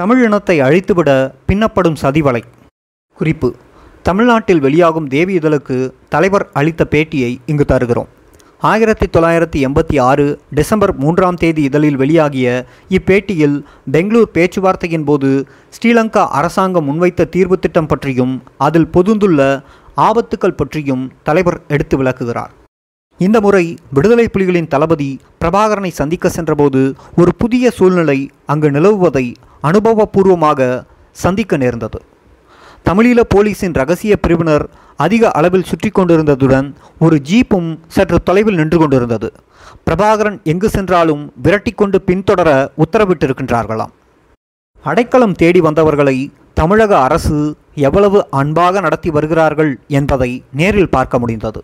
தமிழ் இனத்தை அழித்துவிட பின்னப்படும் சதிவலை. குறிப்பு. தமிழ்நாட்டில் வெளியாகும் தேவி இதழுக்கு தலைவர் அளித்த பேட்டியை இங்கு தருகிறோம். ஆயிரத்தி தொள்ளாயிரத்தி எண்பத்தி ஆறு டிசம்பர் மூன்றாம் தேதி இதழில் வெளியாகிய இப்பேட்டியில் பெங்களூர் பேச்சுவார்த்தையின் போது ஸ்ரீலங்கா அரசாங்கம் முன்வைத்த தீர்வு திட்டம் பற்றியும் அதில் பொதுந்துள்ள ஆபத்துக்கள் பற்றியும் தலைவர் எடுத்து விளக்குகிறார். இந்த முறை விடுதலை புலிகளின் தளபதி பிரபாகரனை சந்திக்க சென்றபோது ஒரு புதிய சூழ்நிலை அங்கு நிலவுவதை அனுபவபூர்வமாக சந்திக்க நேர்ந்தது. தமிழீழ போலீஸின் ரகசிய பிரிவினர் அதிக அளவில் சுற்றி கொண்டிருந்ததுடன் ஒரு ஜீப்பும் சற்று தொலைவில் நின்று கொண்டிருந்தது. பிரபாகரன் எங்கு சென்றாலும் விரட்டிக்கொண்டு பின்தொடர உத்தரவிட்டிருக்கின்றார்களாம். அடைக்கலம் தேடி வந்தவர்களை தமிழக அரசு எவ்வளவு அன்பாக நடத்தி வருகிறார்கள் என்பதை நேரில் பார்க்க முடிந்தது.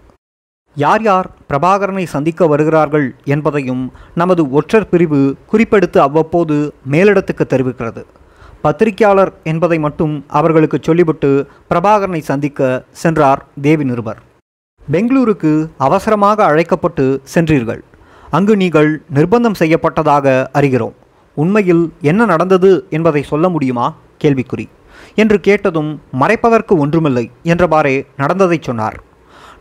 யார் யார் பிரபாகரனை சந்திக்க வருகிறார்கள் என்பதையும் நமது ஒற்றர் பிரிவு குறிப்பெடுத்து அவ்வப்போது மேலிடத்துக்கு தெரிவிக்கிறது. பத்திரிகையாளர் என்பதை மட்டும் அவர்களுக்கு சொல்லிவிட்டு பிரபாகரனை சந்திக்க சென்றார் தேவி நிருபர். பெங்களூருக்கு அவசரமாக அழைக்கப்பட்டு சென்றீர்கள். அங்கு நீங்கள் நிர்பந்தம் செய்யப்பட்டதாக அறிகிறோம். உண்மையில் என்ன நடந்தது என்பதை சொல்ல முடியுமா? கேள்விக்குறி. என்று கேட்டதும் மறைப்பதற்கு ஒன்றுமில்லை என்றவாறே நடந்ததை சொன்னார்.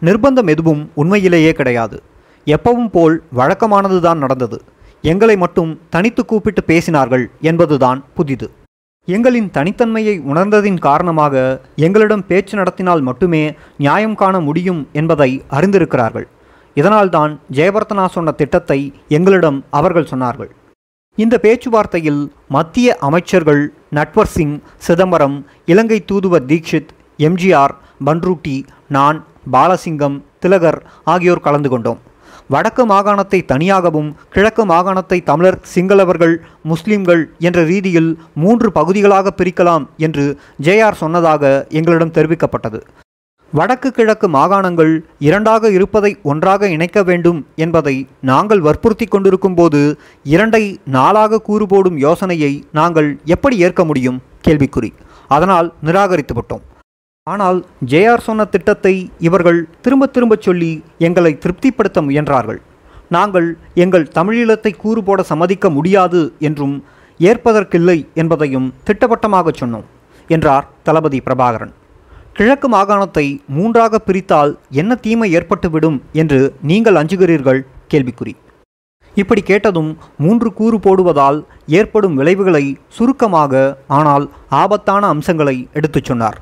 நிர்பந்தம் எதுவும் உண்மையிலேயே கிடையாது. எப்பவும் போல் வழக்கமானதுதான் நடந்தது. எங்களை மட்டும் தனித்து கூப்பிட்டு பேசினார்கள் என்பதுதான் புதிது. எங்களின் தனித்தன்மையை உணர்ந்ததின் காரணமாக எங்களிடம் பேச்சு நடத்தினால் மட்டுமே நியாயம் காண முடியும் என்பதை அறிந்திருக்கிறார்கள். இதனால்தான் ஜெயவர்த்தனா சொன்ன திட்டத்தை எங்களிடம் அவர்கள் சொன்னார்கள். இந்த பேச்சுவார்த்தையில் மத்திய அமைச்சர்கள் நட்வர் சிங் சிதம்பரம் இலங்கை தூதுவர் தீக்ஷித் எம்ஜிஆர் பன்ரூட்டி நான் பாலசிங்கம் திலகர் ஆகியோர் கலந்து கொண்டோம். வடக்கு மாகாணத்தை தனியாகவும் கிழக்கு மாகாணத்தை தமிழர் சிங்களவர்கள் முஸ்லிம்கள் என்ற ரீதியில் மூன்று பகுதிகளாக பிரிக்கலாம் என்று ஜேஆர் சொன்னதாக எங்களிடம் தெரிவிக்கப்பட்டது. வடக்கு கிழக்கு மாகாணங்கள் இரண்டாக இருப்பதை ஒன்றாக இணைக்க வேண்டும் என்பதை நாங்கள் வற்புறுத்தி கொண்டிருக்கும் போது இரண்டை நாளாக கூறு போடும் யோசனையை நாங்கள் எப்படி ஏற்க முடியும்? கேள்விக்குறி. அதனால் நிராகரித்துவிட்டோம் ஆனால் ஜேஆர் சொன்ன திட்டத்தை இவர்கள் திரும்ப திரும்பச் சொல்லி எங்களை திருப்திப்படுத்த முயன்றார்கள். நாங்கள் எங்கள் தமிழீழத்தை கூறு போட சம்மதிக்க முடியாது என்றும் ஏற்பதற்கில்லை என்பதையும் திட்டவட்டமாகச் சொன்னோம் என்றார் தளபதி பிரபாகரன். கிழக்கு மாகாணத்தை மூன்றாக பிரித்தால் என்ன தீமை ஏற்பட்டுவிடும் என்று நீங்கள் அஞ்சுகிறீர்கள்? கேள்விக்குறி. இப்படி கேட்டதும் மூன்று கூறு போடுவதால் ஏற்படும் விளைவுகளை சுருக்கமாக ஆனால் ஆபத்தான அம்சங்களை எடுத்துச் சொன்னார்.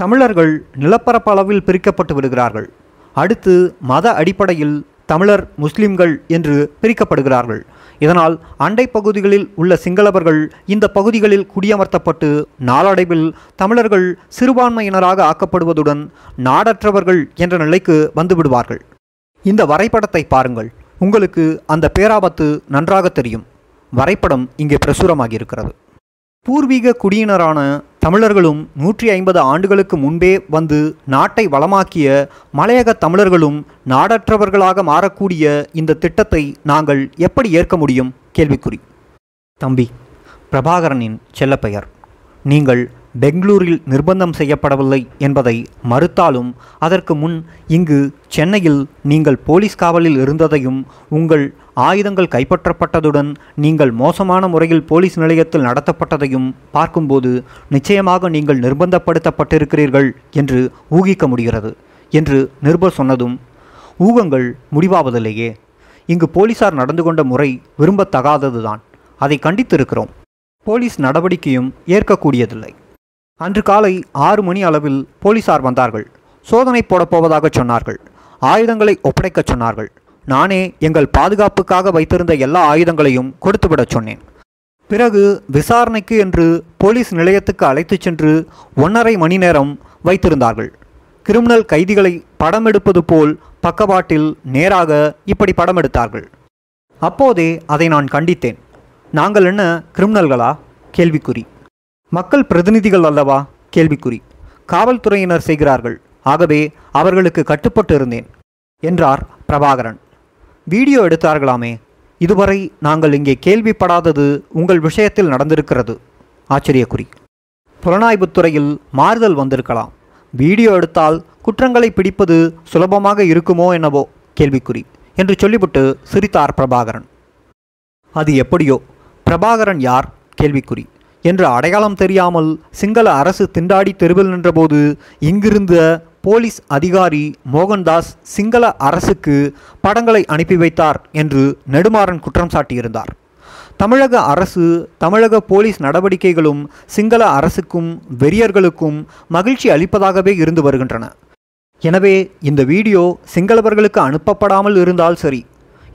தமிழர்கள் நிலப்பரப்பளவில் பிரிக்கப்பட்டு விடுகிறார்கள். அடுத்து மத அடிப்படையில் தமிழர் முஸ்லிம்கள் என்று பிரிக்கப்படுகிறார்கள். இதனால் அண்டை பகுதிகளில் உள்ள சிங்களவர்கள் இந்த பகுதிகளில் குடியமர்த்தப்பட்டு நாளடைவில் தமிழர்கள் சிறுபான்மையினராக ஆக்கப்படுவதுடன் நாடற்றவர்கள் என்ற நிலைக்கு வந்துவிடுவார்கள் இந்த வரைபடத்தை பாருங்கள். உங்களுக்கு அந்த பேராபத்து நன்றாக தெரியும். வரைபடம் இங்கே பிரசுரமாகியிருக்கிறது. பூர்வீக குடியினரான தமிழர்களும் நூற்றி ஐம்பது ஆண்டுகளுக்கு முன்பே வந்து நாட்டை வளமாக்கிய மலையக தமிழர்களும் நாடற்றவர்களாக மாறக்கூடிய இந்த திட்டத்தை நாங்கள் எப்படி ஏற்க முடியும்? கேள்விக்குறி. தம்பி பிரபாகரனின் செல்லப்பெயர். நீங்கள் பெங்களூரில் நிர்பந்தம் செய்யப்படவில்லை என்பதை மறுத்தாலும் அதற்கு முன் இங்கு சென்னையில் நீங்கள் போலீஸ் காவலில் இருந்ததையும் உங்கள் ஆயுதங்கள் கைப்பற்றப்பட்டதுடன் நீங்கள் மோசமான முறையில் போலீஸ் நிலையத்தில் நடத்தப்பட்டதையும் பார்க்கும்போது நிச்சயமாக நீங்கள் நிர்பந்தப்படுத்தப்பட்டிருக்கிறீர்கள் என்று ஊகிக்க முடிகிறது என்று நிருபர் சொன்னதும் ஊகங்கள் முடிவாவதில்லையே. இங்கு போலீசார் நடந்து கொண்ட முறை விரும்பத்தகாததுதான். அதை கண்டித்திருக்கிறோம். போலீஸ் நடவடிக்கையும் ஏற்கக்கூடியதில்லை. அன்று காலை ஆறு மணி அளவில் போலீசார் வந்தார்கள். சோதனை போடப்போவதாக சொன்னார்கள். ஆயுதங்களை ஒப்படைக்கச் சொன்னார்கள். நானே எங்கள் பாதுகாப்புக்காக வைத்திருந்த எல்லா ஆயுதங்களையும் கொடுத்துவிடச் சொன்னேன். பிறகு விசாரணைக்கு என்று போலீஸ் நிலையத்துக்கு அழைத்துச் சென்று ஒன்றரை மணி நேரம் வைத்திருந்தார்கள். கிரிமினல் கைதிகளை படம் எடுப்பது போல் பக்கவாட்டில் நேராக இப்படி படம் எடுத்தார்கள் அப்போதே அதை நான் கண்டித்தேன். நாங்கள் என்ன கிரிமினல்களா? கேள்விக்குறி. மக்கள் பிரதிநிதிகள் அல்லவா? கேள்விக்குறி. காவல்துறையினர் செய்கிறார்கள். ஆகவே அவர்களுக்கு கட்டுப்பட்டு இருந்தேன் என்றார் பிரபாகரன். வீடியோ எடுத்தார்களாமே. இதுவரை நாங்கள் இங்கே கேள்விப்படாதது உங்கள் விஷயத்தில் நடந்திருக்கிறது. ஆச்சரியக்குறி. புலனாய்வுத்துறையில் மாறுதல் வந்திருக்கலாம். வீடியோ எடுத்தால் குற்றங்களை பிடிப்பது சுலபமாக இருக்குமோ என்னவோ கேள்விக்குறி என்று சொல்லிவிட்டு சிரித்தார் பிரபாகரன். அது எப்படியோ பிரபாகரன் யார்? கேள்விக்குறி. என்று அடையாளம் தெரியாமல் சிங்கள அரசு திண்டாடி தெருவில் நின்றபோது இங்கிருந்த போலீஸ் அதிகாரி மோகன்தாஸ் சிங்கள அரசுக்கு படங்களை அனுப்பி வைத்தார் என்று நெடுமாறன் குற்றம் சாட்டியிருந்தார். தமிழக அரசு தமிழக போலீஸ் நடவடிக்கைகளும் சிங்கள அரசுக்கும் வெறியர்களுக்கும் மகிழ்ச்சி அளிப்பதாகவே இருந்து வருகின்றன. எனவே இந்த வீடியோ சிங்களவர்களுக்கு அனுப்பப்படாமல் இருந்தால் சரி.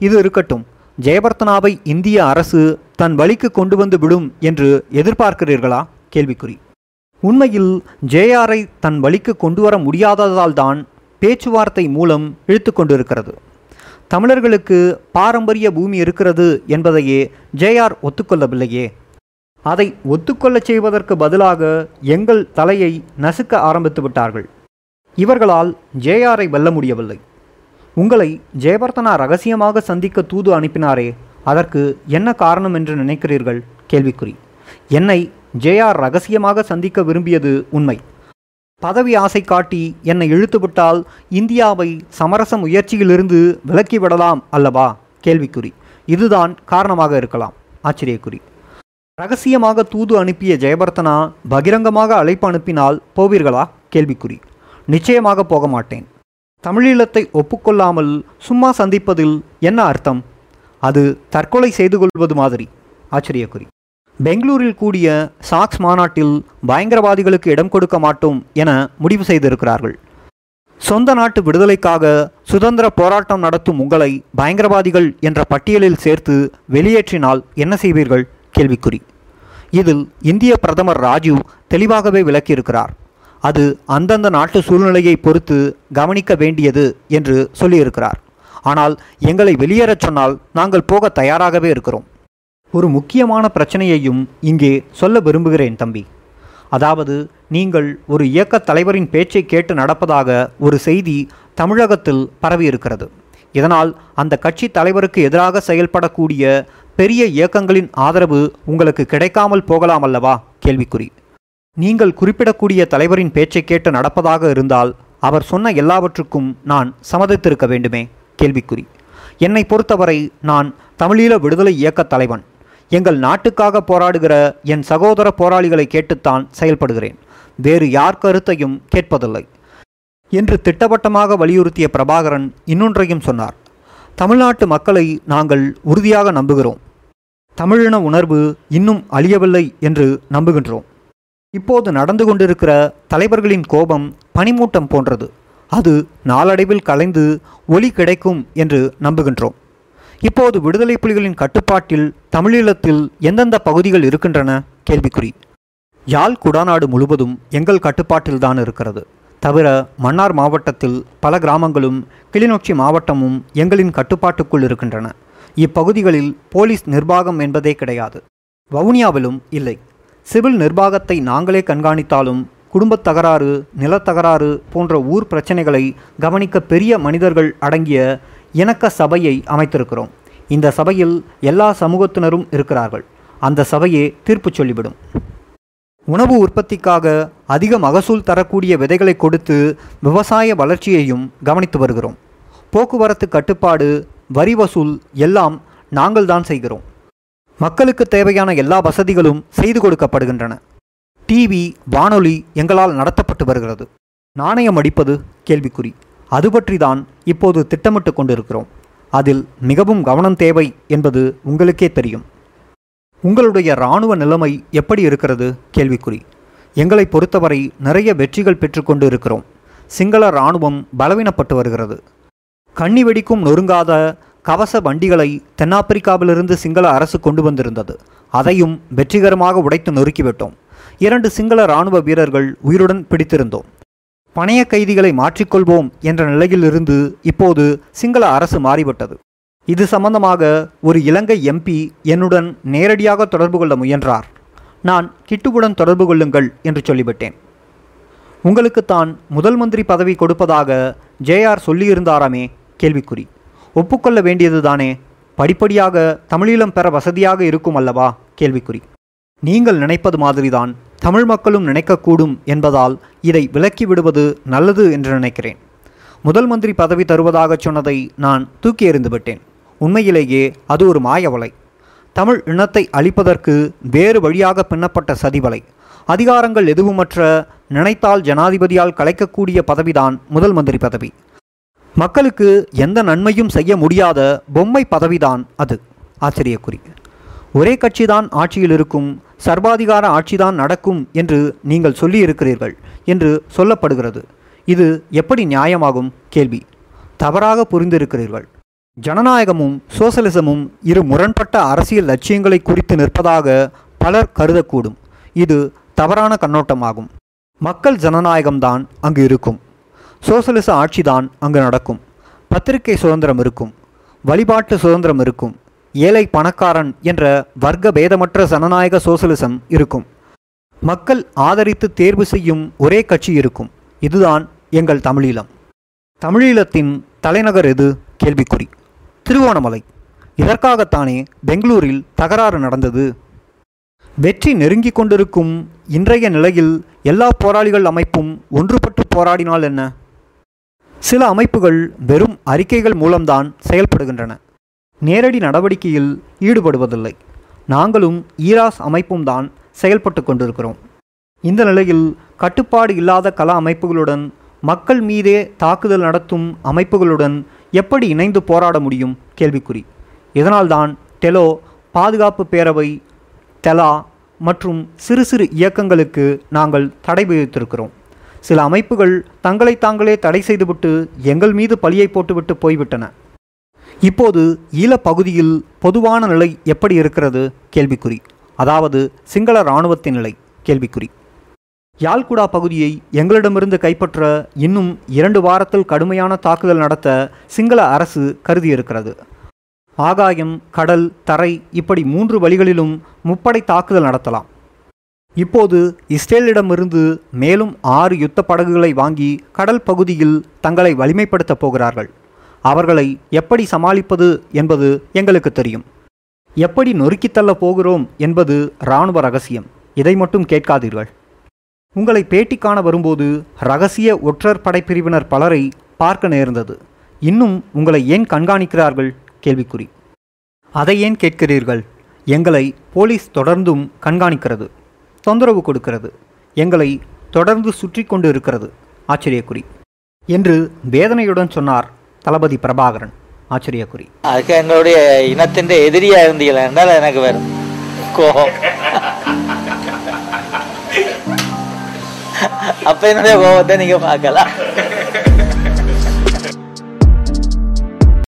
இது இருக்கட்டும். ஜெயபர்த்தனாவை இந்திய அரசு தன் வழிக்கு கொண்டு வந்து விடும் என்று எதிர்பார்க்கிறீர்களா? கேள்விக்குறி. உண்மையில் ஜேஆரை தன் வழிக்கு கொண்டு வர முடியாததால் தான் பேச்சுவார்த்தை மூலம் இழுத்து கொண்டிருக்கிறது. தமிழர்களுக்கு பாரம்பரிய பூமி இருக்கிறது என்பதையே ஜேஆர் ஒத்துக்கொள்ளவில்லையே. அதை ஒத்துக்கொள்ளச் செய்வதற்கு பதிலாக எங்கள் தலையை நசுக்க ஆரம்பித்து விட்டார்கள். இவர்களால் ஜேஆரை வெல்ல முடியவில்லை. உங்களை ஜெயவர்த்தனா ரகசியமாக சந்திக்க தூது அனுப்பினாரே அதற்கு என்ன காரணம் என்று நினைக்கிறீர்கள்? கேள்விக்குறி. என்னை ஜேஆர் ரகசியமாக சந்திக்க விரும்பியது உண்மை. பதவி ஆசை காட்டி என்னை இழுத்துவிட்டால் இந்தியாவை சமரச முயற்சியிலிருந்து விலக்கிவிடலாம் அல்லவா? கேள்விக்குறி. இதுதான் காரணமாக இருக்கலாம். ஆச்சரியக்குறி. ரகசியமாக தூது அனுப்பிய ஜெயபர்த்தனா பகிரங்கமாக அழைப்பு அனுப்பினால் போவீர்களா? கேள்விக்குறி. நிச்சயமாக போக மாட்டேன். தமிழீழத்தை ஒப்புக்கொள்ளாமல் சும்மா சந்திப்பதில் என்ன அர்த்தம்? அது தற்கொலை செய்து கொள்வது மாதிரி. ஆச்சரியக்குறி. பெங்களூரில் கூடிய சாக்ஸ் மாநாட்டில் பயங்கரவாதிகளுக்கு இடம் கொடுக்க மாட்டோம் என முடிவு செய்திருக்கிறார்கள். சொந்த நாட்டு விடுதலைக்காக சுதந்திர போராட்டம் நடத்தும் உங்களை பயங்கரவாதிகள் என்ற பட்டியலில் சேர்த்து வெளியேற்றினால் என்ன செய்வீர்கள்? கேள்விக்குறி. இதில் இந்திய பிரதமர் ராஜீவ் தெளிவாகவே விளக்கியிருக்கிறார். அது அந்தந்த நாட்டு சூழ்நிலையை பொறுத்து கவனிக்க வேண்டியது என்று சொல்லியிருக்கிறார். ஆனால் எங்களை வெளியேறச் சொன்னால் நாங்கள் போக தயாராகவே இருக்கிறோம். ஒரு முக்கியமான பிரச்சனையையும் இங்கே சொல்ல விரும்புகிறேன் தம்பி. அதாவது நீங்கள் ஒரு இயக்கத் தலைவரின் பேச்சை கேட்டு நடப்பதாக ஒரு செய்தி தமிழகத்தில் பரவியிருக்கிறது இதனால் அந்த கட்சி தலைவருக்கு எதிராக செயல்படக்கூடிய பெரிய இயக்கங்களின் ஆதரவு உங்களுக்கு கிடைக்காமல் போகலாம் அல்லவா? கேள்விக்குறி. நீங்கள் குறிப்பிடக்கூடிய தலைவரின் பேச்சை கேட்டு நடப்பதாக இருந்தால் அவர் சொன்ன எல்லாவற்றுக்கும் நான் சம்மதித்திருக்க வேண்டுமே? கேள்விக்குறி. என்னை பொறுத்தவரை நான் தமிழீழ விடுதலை இயக்கத் தலைவன். எங்கள் நாட்டுக்காக போராடுகிற என் சகோதர போராளிகளை கேட்டுத்தான் செயல்படுகிறேன். வேறு யார் கருத்தையும் கேட்பதில்லை. என்று திட்டவட்டமாக வலியுறுத்திய பிரபாகரன் இன்னொன்றையும் சொன்னார். தமிழ்நாட்டு மக்களை நாங்கள் உறுதியாக நம்புகிறோம். தமிழின உணர்வு இன்னும் அழியவில்லை என்று நம்புகின்றோம். இப்போது நடந்து கொண்டிருக்கிற தலைவர்களின் கோபம் பனிமூட்டம் போன்றது. அது நாளடைவில் கலைந்து ஒளி கிடைக்கும் என்று நம்புகின்றோம். இப்போது விடுதலை புலிகளின் கட்டுப்பாட்டில் தமிழீழத்தில் எந்தெந்த பகுதிகள் இருக்கின்றன? கேள்விக்குறி. யாழ் குடாநாடு முழுவதும் எங்கள் கட்டுப்பாட்டில்தான் இருக்கிறது. தவிர மன்னார் மாவட்டத்தில் பல கிராமங்களும் கிளிநொச்சி மாவட்டமும் எங்களின் கட்டுப்பாட்டுக்குள் இருக்கின்றன. இப்பகுதிகளில் போலீஸ் நிர்வாகம் என்பதே கிடையாது. வவுனியாவிலும் இல்லை. சிவில் நிர்வாகத்தை நாங்களே கண்காணித்தாலும் குடும்பத் தகராறு நிலத்தகராறு போன்ற ஊர் பிரச்சனைகளை கவனிக்க பெரிய மனிதர்கள் அடங்கிய இணக்க சபையை அமைத்திருக்கிறோம். இந்த சபையில் எல்லா சமூகத்தினரும் இருக்கிறார்கள். அந்த சபையே தீர்ப்பு சொல்லிவிடும். உணவு உற்பத்திக்காக அதிக மகசூல் தரக்கூடிய விதைகளை கொடுத்து விவசாய வளர்ச்சியையும் கவனித்து வருகிறோம். போக்குவரத்து கட்டுப்பாடு வரி வசூல் எல்லாம் நாங்கள் தான் செய்கிறோம். மக்களுக்கு தேவையான எல்லா வசதிகளும் செய்து கொடுக்கப்படுகின்றன. டிவி வானொலி எங்களால் நடத்தப்பட்டு வருகிறது. நாணயம் அடிப்பது கேள்விக்குறி. அது பற்றி தான் இப்போது திட்டமிட்டு கொண்டிருக்கிறோம். அதில் மிகவும் கவனம் தேவை என்பது உங்களுக்கே தெரியும். உங்களுடைய இராணுவ நிலைமை எப்படி இருக்கிறது? கேள்விக்குறி. எங்களை பொறுத்தவரை நிறைய வெற்றிகள் பெற்றுக்கொண்டு இருக்கிறோம் சிங்கள இராணுவம் பலவீனப்பட்டு வருகிறது. கண்ணி வெடிக்கும் நொறுங்காத கவச வண்டிகளை தென்னாப்பிரிக்காவிலிருந்து சிங்கள அரசு கொண்டு வந்திருந்தது. அதையும் வெற்றிகரமாக உடைத்து நொறுக்கிவிட்டோம் இரண்டு சிங்கள இராணுவ வீரர்கள் உயிருடன் பிடித்திருந்தோம். பணைய கைதிகளை மாற்றிக்கொள்வோம் என்ற நிலையிலிருந்து இப்போது சிங்கள அரசு மாறிவிட்டது. இது சம்பந்தமாக ஒரு இலங்கை எம்பி என்னுடன் நேரடியாக தொடர்பு கொள்ள முயன்றார். நான் கிட்டுவுடன் தொடர்பு கொள்ளுங்கள் என்று சொல்லிவிட்டேன். உங்களுக்குத்தான் முதல் மந்திரி பதவி கொடுப்பதாக ஜேஆர் சொல்லியிருந்தாராமே கேள்விக்குறி. ஒப்புக்கொள்ள வேண்டியதுதானே? படிப்படியாக தமிழீழம் பெற வசதியாக இருக்கும் அல்லவா? கேள்விக்குறி. நீங்கள் நினைப்பது மாதிரிதான். தமிழ் மக்களும் நினைக்கக்கூடும் என்பதால் இதை விலக்கி விடுவது நல்லது என்று நினைக்கிறேன். முதல் மந்திரி பதவி தருவதாக சொன்னதை நான் தூக்கி எறிந்துவிட்டேன் உண்மையிலேயே அது ஒரு மாயவலை தமிழ் இனத்தை அழிப்பதற்கு வேறு வழியாக பின்னப்பட்ட சதிவலை. அதிகாரங்கள் எதுவுமற்ற நினைத்தால் ஜனாதிபதியால் கலைக்கக்கூடிய பதவிதான் முதல் மந்திரி பதவி. மக்களுக்கு எந்த நன்மையும் செய்ய முடியாத பொம்மை பதவிதான் அது. ஆச்சரியக்குறி. ஒரே கட்சிதான் ஆட்சியில் இருக்கும் சர்வாதிகார ஆட்சிதான் நடக்கும் என்று நீங்கள் சொல்லியிருக்கிறீர்கள் என்று சொல்லப்படுகிறது. இது எப்படி நியாயமாகும்? கேள்வி. தவறாக புரிந்திருக்கிறீர்கள். ஜனநாயகமும் சோசலிசமும் இரு முரண்பட்ட அரசியல் லட்சியங்களை குறித்து நிற்பதாக பலர் கருதக்கூடும். இது தவறான கண்ணோட்டமாகும். மக்கள் ஜனநாயகம்தான் அங்கு இருக்கும். சோசலிச ஆட்சிதான் அங்கு நடக்கும். பத்திரிகை சுதந்திரம் இருக்கும். வழிபாட்டு சுதந்திரம் இருக்கும். ஏழை பணக்காரன் என்ற வர்க்க பேதமற்ற ஜனநாயக சோசலிசம் இருக்கும். மக்கள் ஆதரித்து தேர்வு செய்யும் ஒரே கட்சி இருக்கும். இதுதான் எங்கள் தமிழீழம். தமிழீழத்தின் தலைநகர் எது? கேள்விக்குறி. திருவோணமலை இதற்காகத்தானே பெங்களூரில் தகராறு நடந்தது. வெற்றி நெருங்கிக் கொண்டிருக்கும் இன்றைய நிலையில் எல்லா போராளிகள் அமைப்பும் ஒன்றுபட்டு போராடினால் என்ன? சில அமைப்புகள் வெறும் அறிக்கைகள் மூலம்தான் செயல்படுகின்றன. நேரடி நடவடிக்கையில் ஈடுபடுவதில்லை. நாங்களும் ஈராஸ் அமைப்பும் தான் செயல்பட்டு கொண்டிருக்கிறோம். இந்த நிலையில் கட்டுப்பாடு இல்லாத கல அமைப்புகளுடன் மக்கள் மீதே தாக்குதல் நடத்தும் அமைப்புகளுடன் எப்படி இணைந்து போராட முடியும்? கேள்விக்குறி. இதனால்தான் டெலோ பாதுகாப்பு பேரவை தெலா மற்றும் சிறு சிறு இயக்கங்களுக்கு நாங்கள் தடை விதித்திருக்கிறோம். சில அமைப்புகள் தங்களை தாங்களே தடை செய்துவிட்டு எங்கள் மீது பழியை போட்டுவிட்டு போய்விட்டன. இப்போது ஈழப்பகுதியில் பொதுவான நிலை எப்படி இருக்கிறது? கேள்விக்குறி. அதாவது சிங்கள இராணுவத்தின் நிலை. கேள்விக்குறி. யாழ்குடா பகுதியை எங்களிடமிருந்து கைப்பற்ற இன்னும் இரண்டு வாரத்தில் கடுமையான தாக்குதல் நடத்த சிங்கள அரசு கருதியிருக்கிறது. ஆகாயம் கடல் தரை இப்படி மூன்று வழிகளிலும் முப்படை தாக்குதல் நடத்தலாம். இப்போது இஸ்ரேலிடமிருந்து மேலும் ஆறு யுத்த படகுகளை வாங்கி கடல் பகுதியில் தங்களை வலிமைப்படுத்தப் போகிறார்கள். அவர்களை எப்படி சமாளிப்பது என்பது எங்களுக்கு தெரியும். எப்படி நொறுக்கித்தள்ள போகிறோம் என்பது இராணுவ ரகசியம். இதை மட்டும் கேட்காதீர்கள். உங்களை பேட்டி காண வரும்போது ரகசிய ஒற்றர் படைப்பிரிவினர் பலரை பார்க்க நேர்ந்தது. இன்னும் உங்களை ஏன் கண்காணிக்கிறார்கள்? கேள்விக்குறி. அதை ஏன் கேட்கிறீர்கள்? எங்களை போலீஸ் தொடர்ந்தும் கண்காணிக்கிறது. தொந்தரவு கொடுக்கிறது. எங்களை தொடர்ந்து சுற்றி கொண்டு இருக்கிறது. ஆச்சரியக்குறி. என்று வேதனையுடன் சொன்னார் தளபதி பிரபாகரன் ஆச்சரியக்குறி. அதுக்கு எங்களுடைய இனத்தின் எதிரியா இருந்தீங்களா என்றால் எனக்கு வரும் கோபம். அப்ப என்னுடைய கோபத்தை நீங்க பார்க்கலாம்.